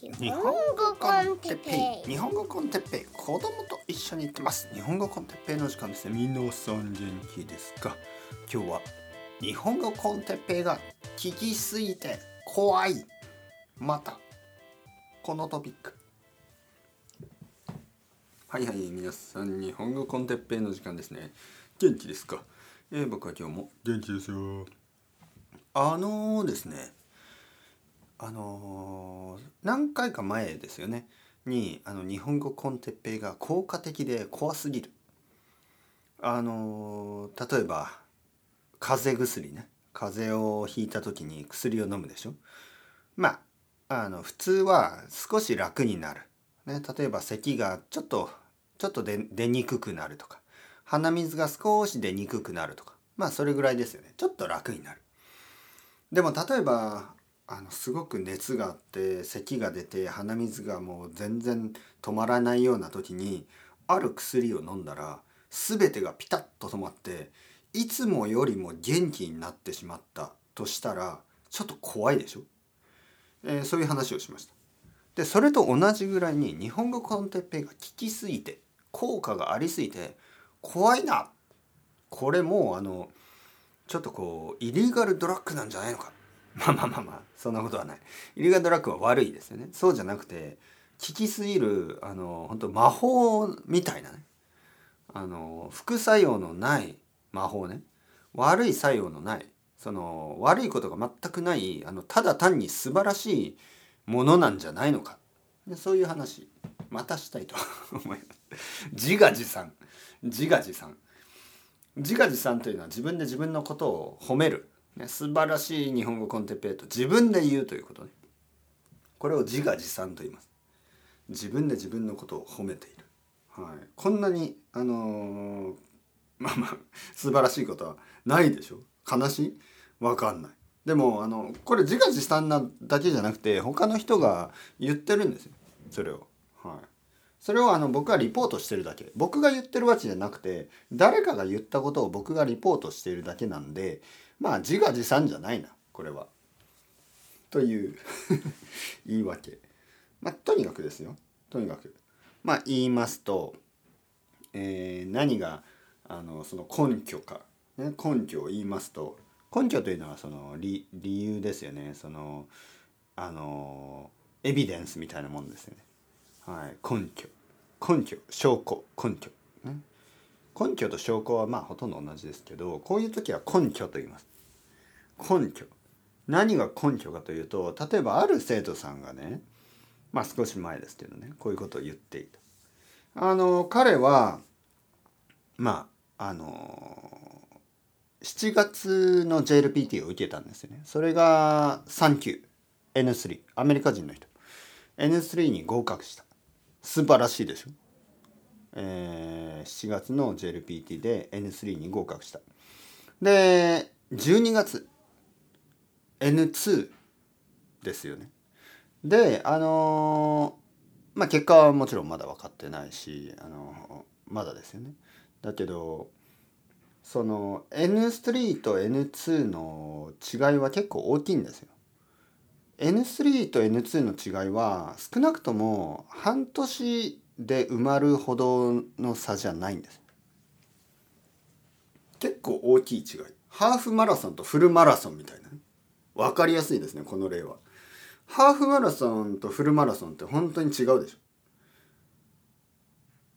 日本語 con Teppei。日本語 con Teppei。子供と一緒に行ってます。日本語 con Teppei の時間ですね。皆さん元気ですか？今日は日本語 con Teppei が効きすぎて怖い。またこのトピック。はいはい皆さん。日本語 con Teppei の時間ですね。元気ですか？えー、僕は今日も元気ですよ。あのー、ですね。あのー、何回か前ですよね。にあの日本語コンテッペイが効果的で怖すぎる。あのー、例えば風邪薬ね。風邪をひいた時に薬を飲むでしょ。まああの普通は少し楽になる、ね、例えば咳がちょっとちょっと出にくくなるとか。鼻水が少し出にくくなるとか。まあそれぐらいですよね。ちょっと楽になる。でも例えばあのすごく熱があって咳が出て鼻水がもう全然止まらないような時にある薬を飲んだら全てがピタッと止まっていつもよりも元気になってしまったとしたらちょっと怖いでしょ、えー、そういう話をしました。でそれと同じぐらいに日本語コンテッペイが効きすぎて効果がありすぎて怖いなこれもうあのちょっとこうイリーガルドラッグなんじゃないのかまあまあまあまあそんなことはない。イリガドラッグは悪いですよね。そうじゃなくて効きすぎるあの本当魔法みたいなね。あの副作用のない魔法ね。悪い作用のない。その悪いことが全くないあのただ単に素晴らしいものなんじゃないのか。でそういう話またしたいと思います。自画自賛自画自賛。自画自賛というのは自分で自分のことを褒める。ね、素晴らしい日本語コンテペイと自分で言うということね。これを自画自賛と言います。自分で自分のことを褒めている、はい、こんなにあのー、まあまあ素晴らしいことはないでしょ。悲しい？わかんない。でもあのこれ自画自賛なだけじゃなくて他の人が言ってるんですよ。それを。はい。それをあの僕がリポートしてるだけ僕が言ってるわけじゃなくて誰かが言ったことを僕がリポートしているだけなんでまあ自画自賛じゃないなこれは。という 言い訳。まあとにかくですよとにかく。まあ言いますと、えー、何があのその根拠か、ね、根拠を言いますと根拠というのはその理理由ですよねそのあのエビデンスみたいなもんですよね。はい、根拠。根拠。証拠。根拠、ね、根拠と証拠はまあほとんど同じですけどこういう時は根拠と言います。根拠。何が根拠かというと例えばある生徒さんがねまあ少し前ですけどねこういうことを言っていた。あの彼はまああの7月の JLPT を受けたんですよね。それが3級 N3 アメリカ人の人。N3 に合格した。素晴らしいでしょ、えー、7月の JLPT で N3 に合格したで12月 N2 ですよね。であのまあ結果はもちろんまだ分かってないしあのまだですよね。だけどその N3 と N2 の違いは結構大きいんですよ。N3 と N2 の違いは少なくとも半年で埋まるほどの差じゃないんです。結構大きい違い。ハーフマラソンとフルマラソンみたいな、ね。分かりやすいですねこの例は。ハーフマラソンとフルマラソンって本当に違うでしょ。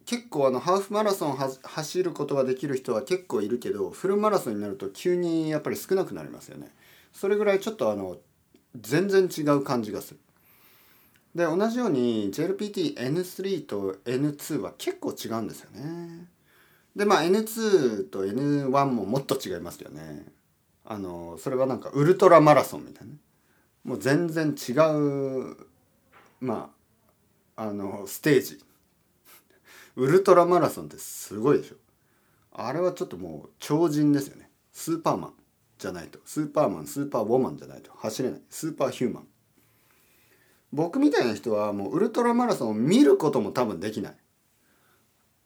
結構あのハーフマラソン走ることができる人は結構いるけどフルマラソンになると急にやっぱり少なくなりますよね。それぐらいちょっとあの全然違う感じがする。で同じように JLPT-N3 と N2 は結構違うんですよね。でまあ N2 と N1 ももっと違いますよね。あのそれはなんかウルトラマラソンみたいなもう全然違うまああのステージウルトラマラソンってすごいでしょあれはちょっともう超人ですよねスーパーマンじゃないと。スーパーマンスーパーウォーマンじゃないと。走れない。スーパーヒューマン。僕みたいな人はもうウルトラマラソンを見ることも多分できない。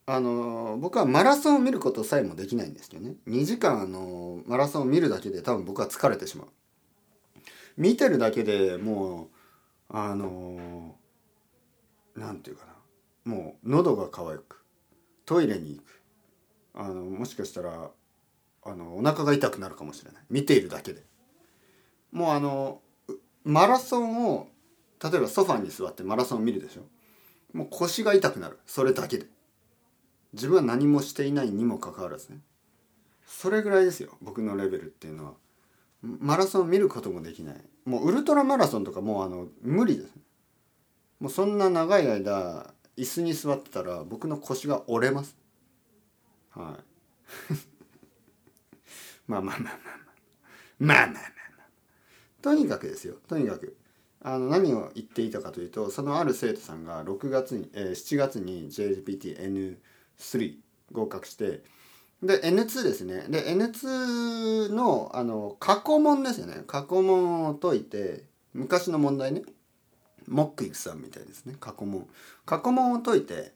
あの僕はマラソンを見ることさえもできないんですけどね。2時間あのマラソンを見るだけで多分僕は疲れてしまう。見てるだけでもうあのなんていうかな。もう喉が渇く。トイレに行く。あのもしかしたらあのお腹が痛くなるかもしれない。見ているだけで。もうあのマラソンを例えばソファに座ってマラソンを見るでしょ。もう腰が痛くなる。それだけで。自分は何もしていないにもかかわらずね。それぐらいですよ。僕のレベルっていうのは。マラソンを見ることもできない。もうウルトラマラソンとかもうあの無理ですもうそんな長い間椅子に座ってたら僕の腰が折れます。はい。まあまあまあまあまあ。まあまあまあまあ。とにかくですよ。とにかく。あの何を言っていたかというとそのある生徒さんが6月に、えー、7月に JLPTN3 合格してで N2 ですね。で N2 のあの過去問ですよね。過去問を解いて昔の問題ね。モックイクさんみたいですね。過去問。過去問を解いて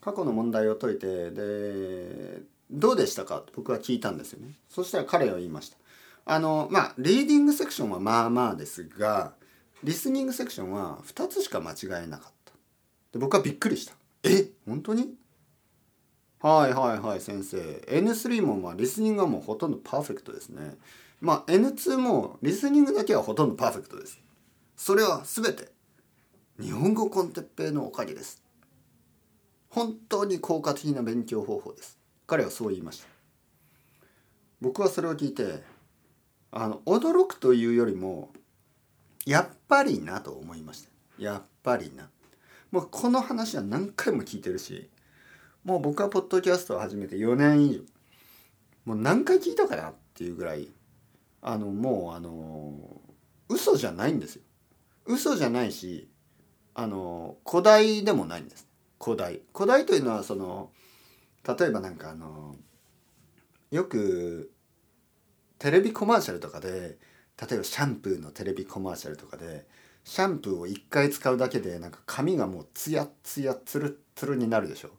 過去の問題を解いてでどうでしたか？僕は聞いたんですよね。そしたら彼は言いました。あのまあリーディングセクションはまあまあですがリスニングセクションは2つしか間違えなかった。で僕はびっくりした。え？本当に？はいはいはい先生。N3 もまあリスニングはもうほとんどパーフェクトですね。まあ N2 もリスニングだけはほとんどパーフェクトです。それは全て日本語コンテッペイのおかげです。本当に効果的な勉強方法です。彼はそう言いました。僕はそれを聞いてあの驚くというよりもやっぱりなと思いました。やっぱりな。もうこの話は何回も聞いてるしもう僕はポッドキャストを始めて4年以上もう何回聞いたかなっていうぐらいあのもうあの嘘じゃないんですよ。嘘じゃないしあの古代でもないんです。古代。古代というのはその例えばなんかあのよくテレビコマーシャルとかで例えばシャンプーのテレビコマーシャルとかでシャンプーを1回使うだけでなんか髪がもうツヤツヤツルツルになるでしょ。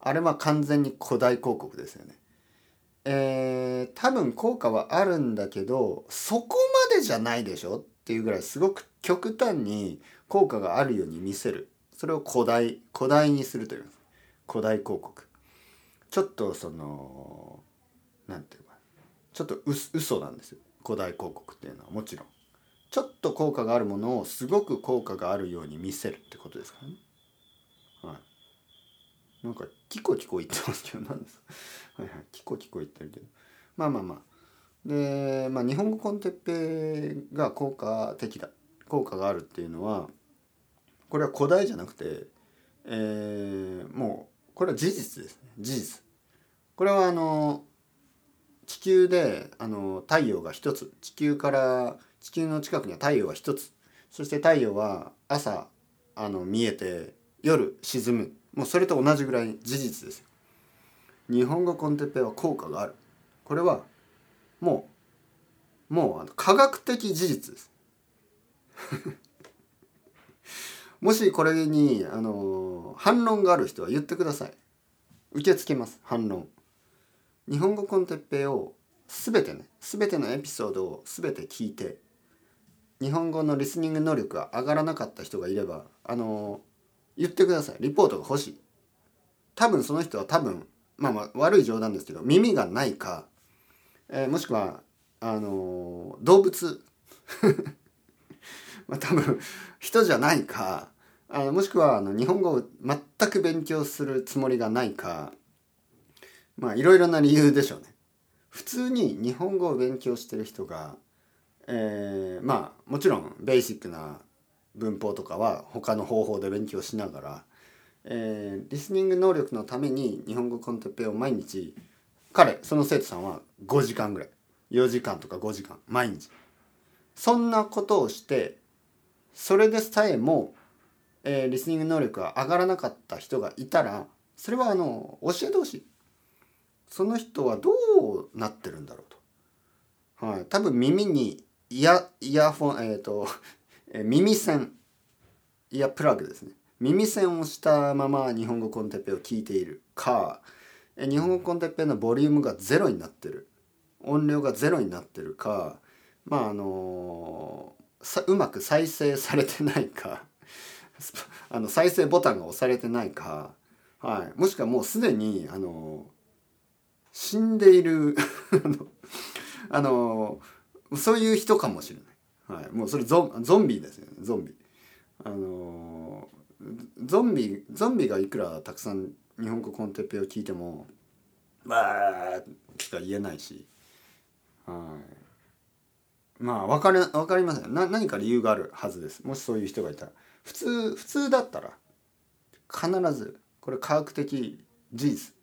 あれは完全に古代広告ですよね。えー、多分効果はあるんだけどそこまでじゃないでしょっていうぐらいすごく極端に効果があるように見せる。それを古代古代にするという古代広告。ちょっとその何て言うかちょっとう嘘なんですよ。古代広告っていうのはもちろん。ちょっと効果があるものをすごく効果があるように見せるってことですからね。はい。なんかキコキコ言ってますけど何ですか？はいはい。キコキコ言ってるけど。まあまあまあ。で、まあ、日本語コンテッペが効果的だ。効果があるっていうのはこれは古代じゃなくて、えー、もうこれは事実ですね。事実。これはあの地球であの太陽が一つ。地球から地球の近くには太陽は一つ。そして太陽は朝あの見えて夜沈む。もうそれと同じぐらい事実です。日本語コンテッペは効果がある。これはもうもうあの科学的事実です。もしこれにあの反論がある人は言ってください。受け付けます反論。日本語コンテッペイを全てね全てのエピソードを全て聞いて日本語のリスニング能力が上がらなかった人がいればあの言ってください。リポートが欲しい。多分その人は多分まあまあ悪い冗談ですけど耳がないか、えー、もしくはあの動物。まあ多分人じゃないかあのもしくはあの日本語を全く勉強するつもりがないかまあいろいろな理由でしょうね。普通に日本語を勉強してる人が、えー、まあもちろんベーシックな文法とかは他の方法で勉強しながら、えー、リスニング能力のために日本語コンテッペを毎日彼その生徒さんは5時間ぐらい4時間とか5時間毎日そんなことをしてそれでさえも、えー、リスニング能力が上がらなかった人がいたらそれはあの教えてほしその人はどうなってるんだろうと、はい、多分耳にイヤイヤフォンえっ、ー、と耳栓イヤプラグですね。耳栓をしたまま日本語コンテッペを聞いているか日本語コンテッペのボリュームがゼロになってる。音量がゼロになってるかまああのうまく再生されてないか。あの再生ボタンが押されてないか、はい、もしくはもうすでにあの死んでいる あのそういう人かもしれない、はい、もうそれゾゾンビですよね。ゾンビ。あのゾンビゾンビがいくらたくさん日本語コンテッペを聞いても「わー」しか言えないし、はい、まあ分かる分かりません。な何か理由があるはずです。もしそういう人がいたら。普通普通だったら必ずこれ科学的事実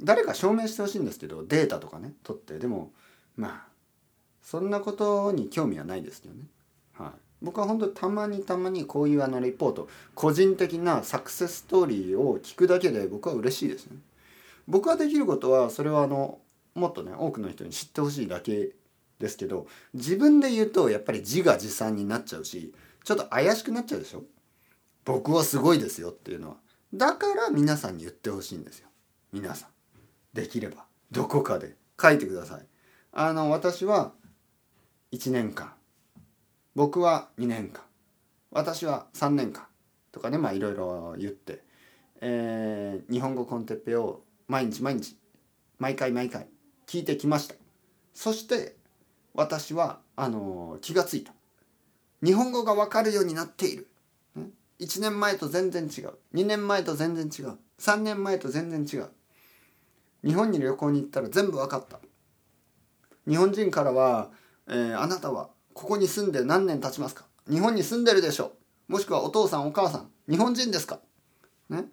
誰か証明してほしいんですけどデータとかね取ってでもまあそんなことに興味はないですよね。はい、僕は本当たまにたまにこういうあのレポート個人的なサクセスストーリーを聞くだけで僕は嬉しいですね。僕ができることはそれはあのもっとね多くの人に知ってほしいだけですけど自分で言うとやっぱり自画自賛になっちゃうしちょっと怪しくなっちゃうでしょ？僕はすごいですよっていうのは。だから皆さんに言ってほしいんですよ。皆さん。できれば。どこかで。書いてください。あの私は1年間。僕は2年間。私は3年間。とかねまあいろいろ言って、えー、日本語コンテッペを毎日毎日毎回毎回聞いてきました。そして私はあの気がついた。日本語が分かるようになっている。1年前と全然違う。2年前と全然違う。3年前と全然違う。日本に旅行に行ったら全部分かった。日本人からは、えー、あなたはここに住んで何年経ちますか？日本に住んでるでしょう。もしくはお父さんお母さん。日本人ですか？ね？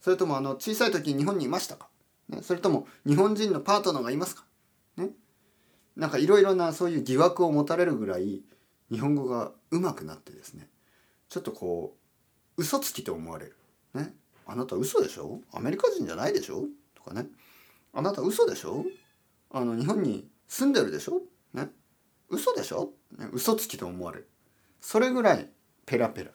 それともあの小さい時日本にいましたか、ね、それとも日本人のパートナーがいますか？ね？なんかいろいろなそういう疑惑を持たれるぐらい日本語が上手くなってですねちょっとこう嘘つきと思われる。ね、あなた嘘でしょ？アメリカ人じゃないでしょ？とかね。あなた嘘でしょ？あの日本に住んでるでしょ？ね。嘘でしょ、ね、嘘つきと思われる。それぐらいペラペラ。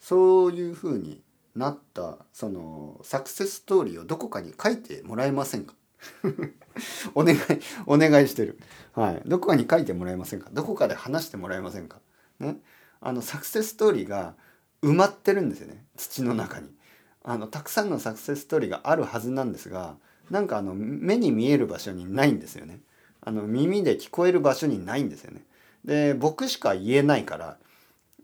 そういうふうになったそのサクセスストーリーをどこかに書いてもらえませんか？お願いお願いしてる。はい。どこかに書いてもらえませんか？どこかで話してもらえませんか？ね？あのサクセスストーリーが埋まってるんですよね。土の中に。あのたくさんのサクセスストーリーがあるはずなんですがなんかあの目に見える場所にないんですよね。あの耳で聞こえる場所にないんですよね。で僕しか言えないから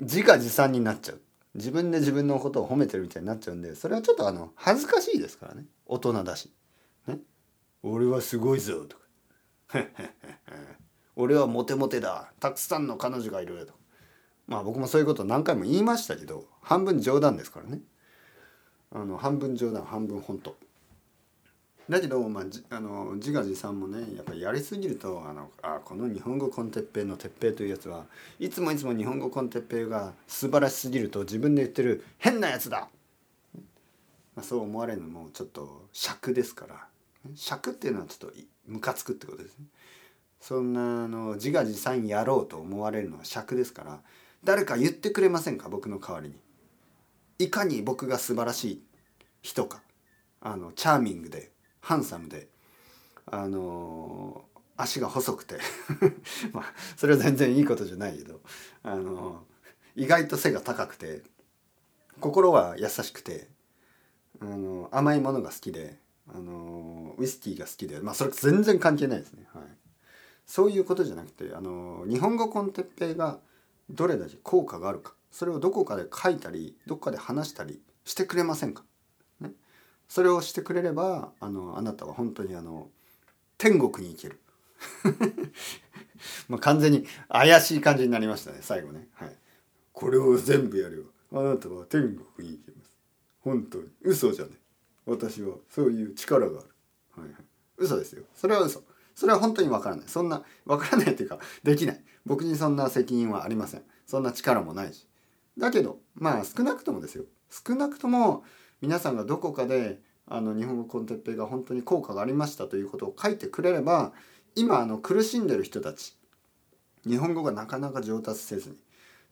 自画自賛になっちゃう。自分で自分のことを褒めてるみたいになっちゃうんでそれはちょっとあの恥ずかしいですからね。大人だし。俺はすごいぞとか。俺はモテモテだ。たくさんの彼女がいるとか。まあ僕もそういうこと何回も言いましたけど半分冗談ですからね。あの半分冗談半分本当。だけど、まあ、じあの自画自賛もねやっぱりやりすぎるとあのあこの日本語コンテッペイの鉄平というやつはいつもいつも日本語コンテッペイが素晴らしすぎると自分で言ってる変なやつだ、まあ、そう思われるのもちょっと尺ですから。尺っていうのはちょっとムカつくってことですね。そんなあの自画自賛やろうと思われるのは尺ですから誰か言ってくれませんか？僕の代わりに。いかに僕が素晴らしい人か。あのチャーミングでハンサムで。あのー、足が細くて。まあそれは全然いいことじゃないけど。あの、意外と背が高くて。心は優しくて。あの、甘いものが好きで。あのウイスキーが好きでまあそれ全然関係ないですね。はい、そういうことじゃなくてあの日本語コンテッペイがどれだけ効果があるか。それをどこかで書いたりどっかで話したりしてくれませんか。ね。それをしてくれればあのあなたは本当にあの天国に行ける。まあ完全に怪しい感じになりましたね最後ね、はい、これを全部やるよあなたは天国に行けます。本当に。嘘じゃね私は。そういう力がある、はいはい、嘘ですよ。それは嘘。それは本当にわからない。そんなわからないっていうかできない。僕にそんな責任はありません。そんな力もないし。だけどまあ少なくともですよ。少なくとも皆さんがどこかであの日本語コンテッペイが本当に効果がありましたということを書いてくれれば今あの苦しんでる人たち日本語がなかなか上達せずに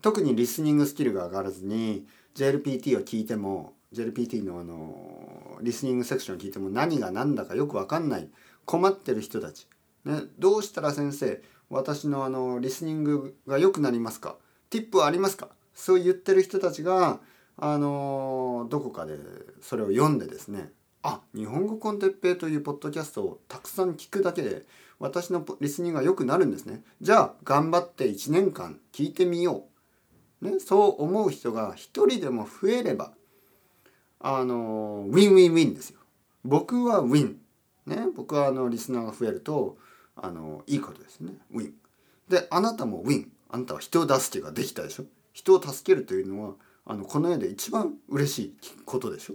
特にリスニングスキルが上がらずに JLPT を聞いても JLPT のあのリスニングセクションを聞いても何が何だかよく分かんない困ってる人たち、ね、どうしたら先生私のあのリスニングが良くなりますか？ティップはありますか？そう言ってる人たちがあのどこかでそれを読んでですねあ日本語 con Teppei というポッドキャストをたくさん聞くだけで私のリスニングが良くなるんですね。じゃあ頑張って1年間聞いてみよう、ね、そう思う人が一人でも増えればあの win win win ですよ。僕は win。ね僕はあのリスナーが増えるとあのいいことですね。 win。であなたも win。あなたは人を助けができたでしょ？人を助けるというのはあのこの世で一番嬉しいことでしょ？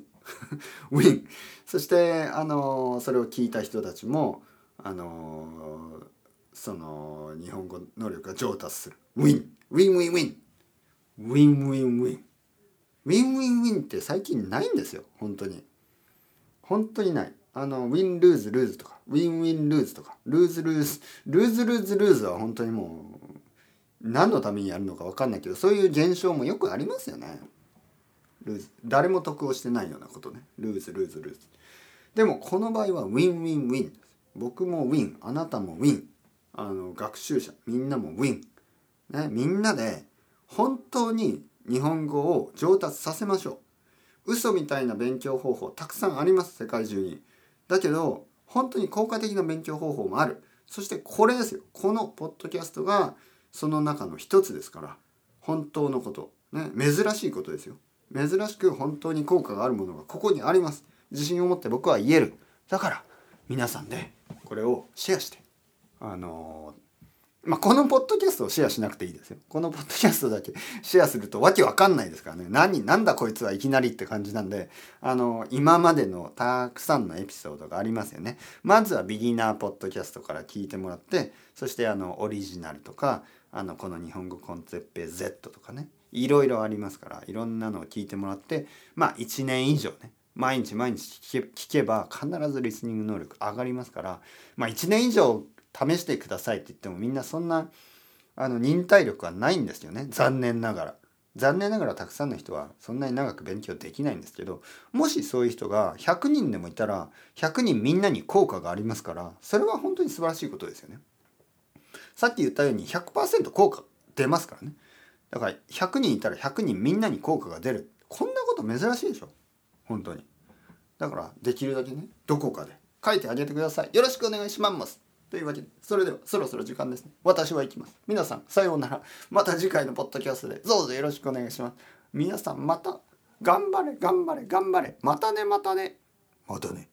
win。そしてあのそれを聞いた人たちもあのその日本語能力が上達する。 win。win win win。win win win。win win win って最近ないんですよ。本当に。本当にない。あの win lose lose とか。 win win lose とか。 lose lose。lose lose lose は本当にもう何のためにやるのか分かんないけどそういう現象もよくありますよね。 lose。誰も得をしてないようなことね。 lose lose lose。でもこの場合は win win win。僕も win。あなたも win。あの学習者。みんなも win、ね、みんなで本当に日本語を上達させましょう。嘘みたいな勉強方法たくさんあります世界中に。だけど本当に効果的な勉強方法もある。そしてこれですよ。このポッドキャストがその中の一つですから。本当のこと。ね珍しいことですよ。珍しく本当に効果があるものがここにあります。自信を持って僕は言える。だから皆さんでこれをシェアしてあのまあ、このポッドキャストをシェアしなくていいですよ。このポッドキャストだけ シェアするとわけわかんないですからね。何、なんだこいつはいきなりって感じなんで、あの、今までのたくさんのエピソードがありますよね。まずはビギナーポッドキャストから聞いてもらって、そしてあの、オリジナルとか、あの、この日本語コンテッペ Z とかね、いろいろありますからいろんなのを聞いてもらってまあ1年以上ね毎日毎日聞け聞けば必ずリスニング能力上がりますからまあ1年以上試してくださいって言ってもみんなそんなあの忍耐力はないんですよね。残念ながら。残念ながらたくさんの人はそんなに長く勉強できないんですけどもしそういう人が100人でもいたら100人みんなに効果がありますからそれは本当に素晴らしいことですよね。さっき言ったように100%効果出ますからね。だから100人いたら100人みんなに効果が出る。こんなこと珍しいでしょ。本当に。だからできるだけねどこかで。書いてあげてください。よろしくお願いします。というわけでそれではそろそろ時間ですね。私は行きます。皆さんさようなら。また次回のポッドキャストで。どうぞよろしくお願いします。皆さんまた。頑張れ頑張れ頑張れ。またねまたね。またね。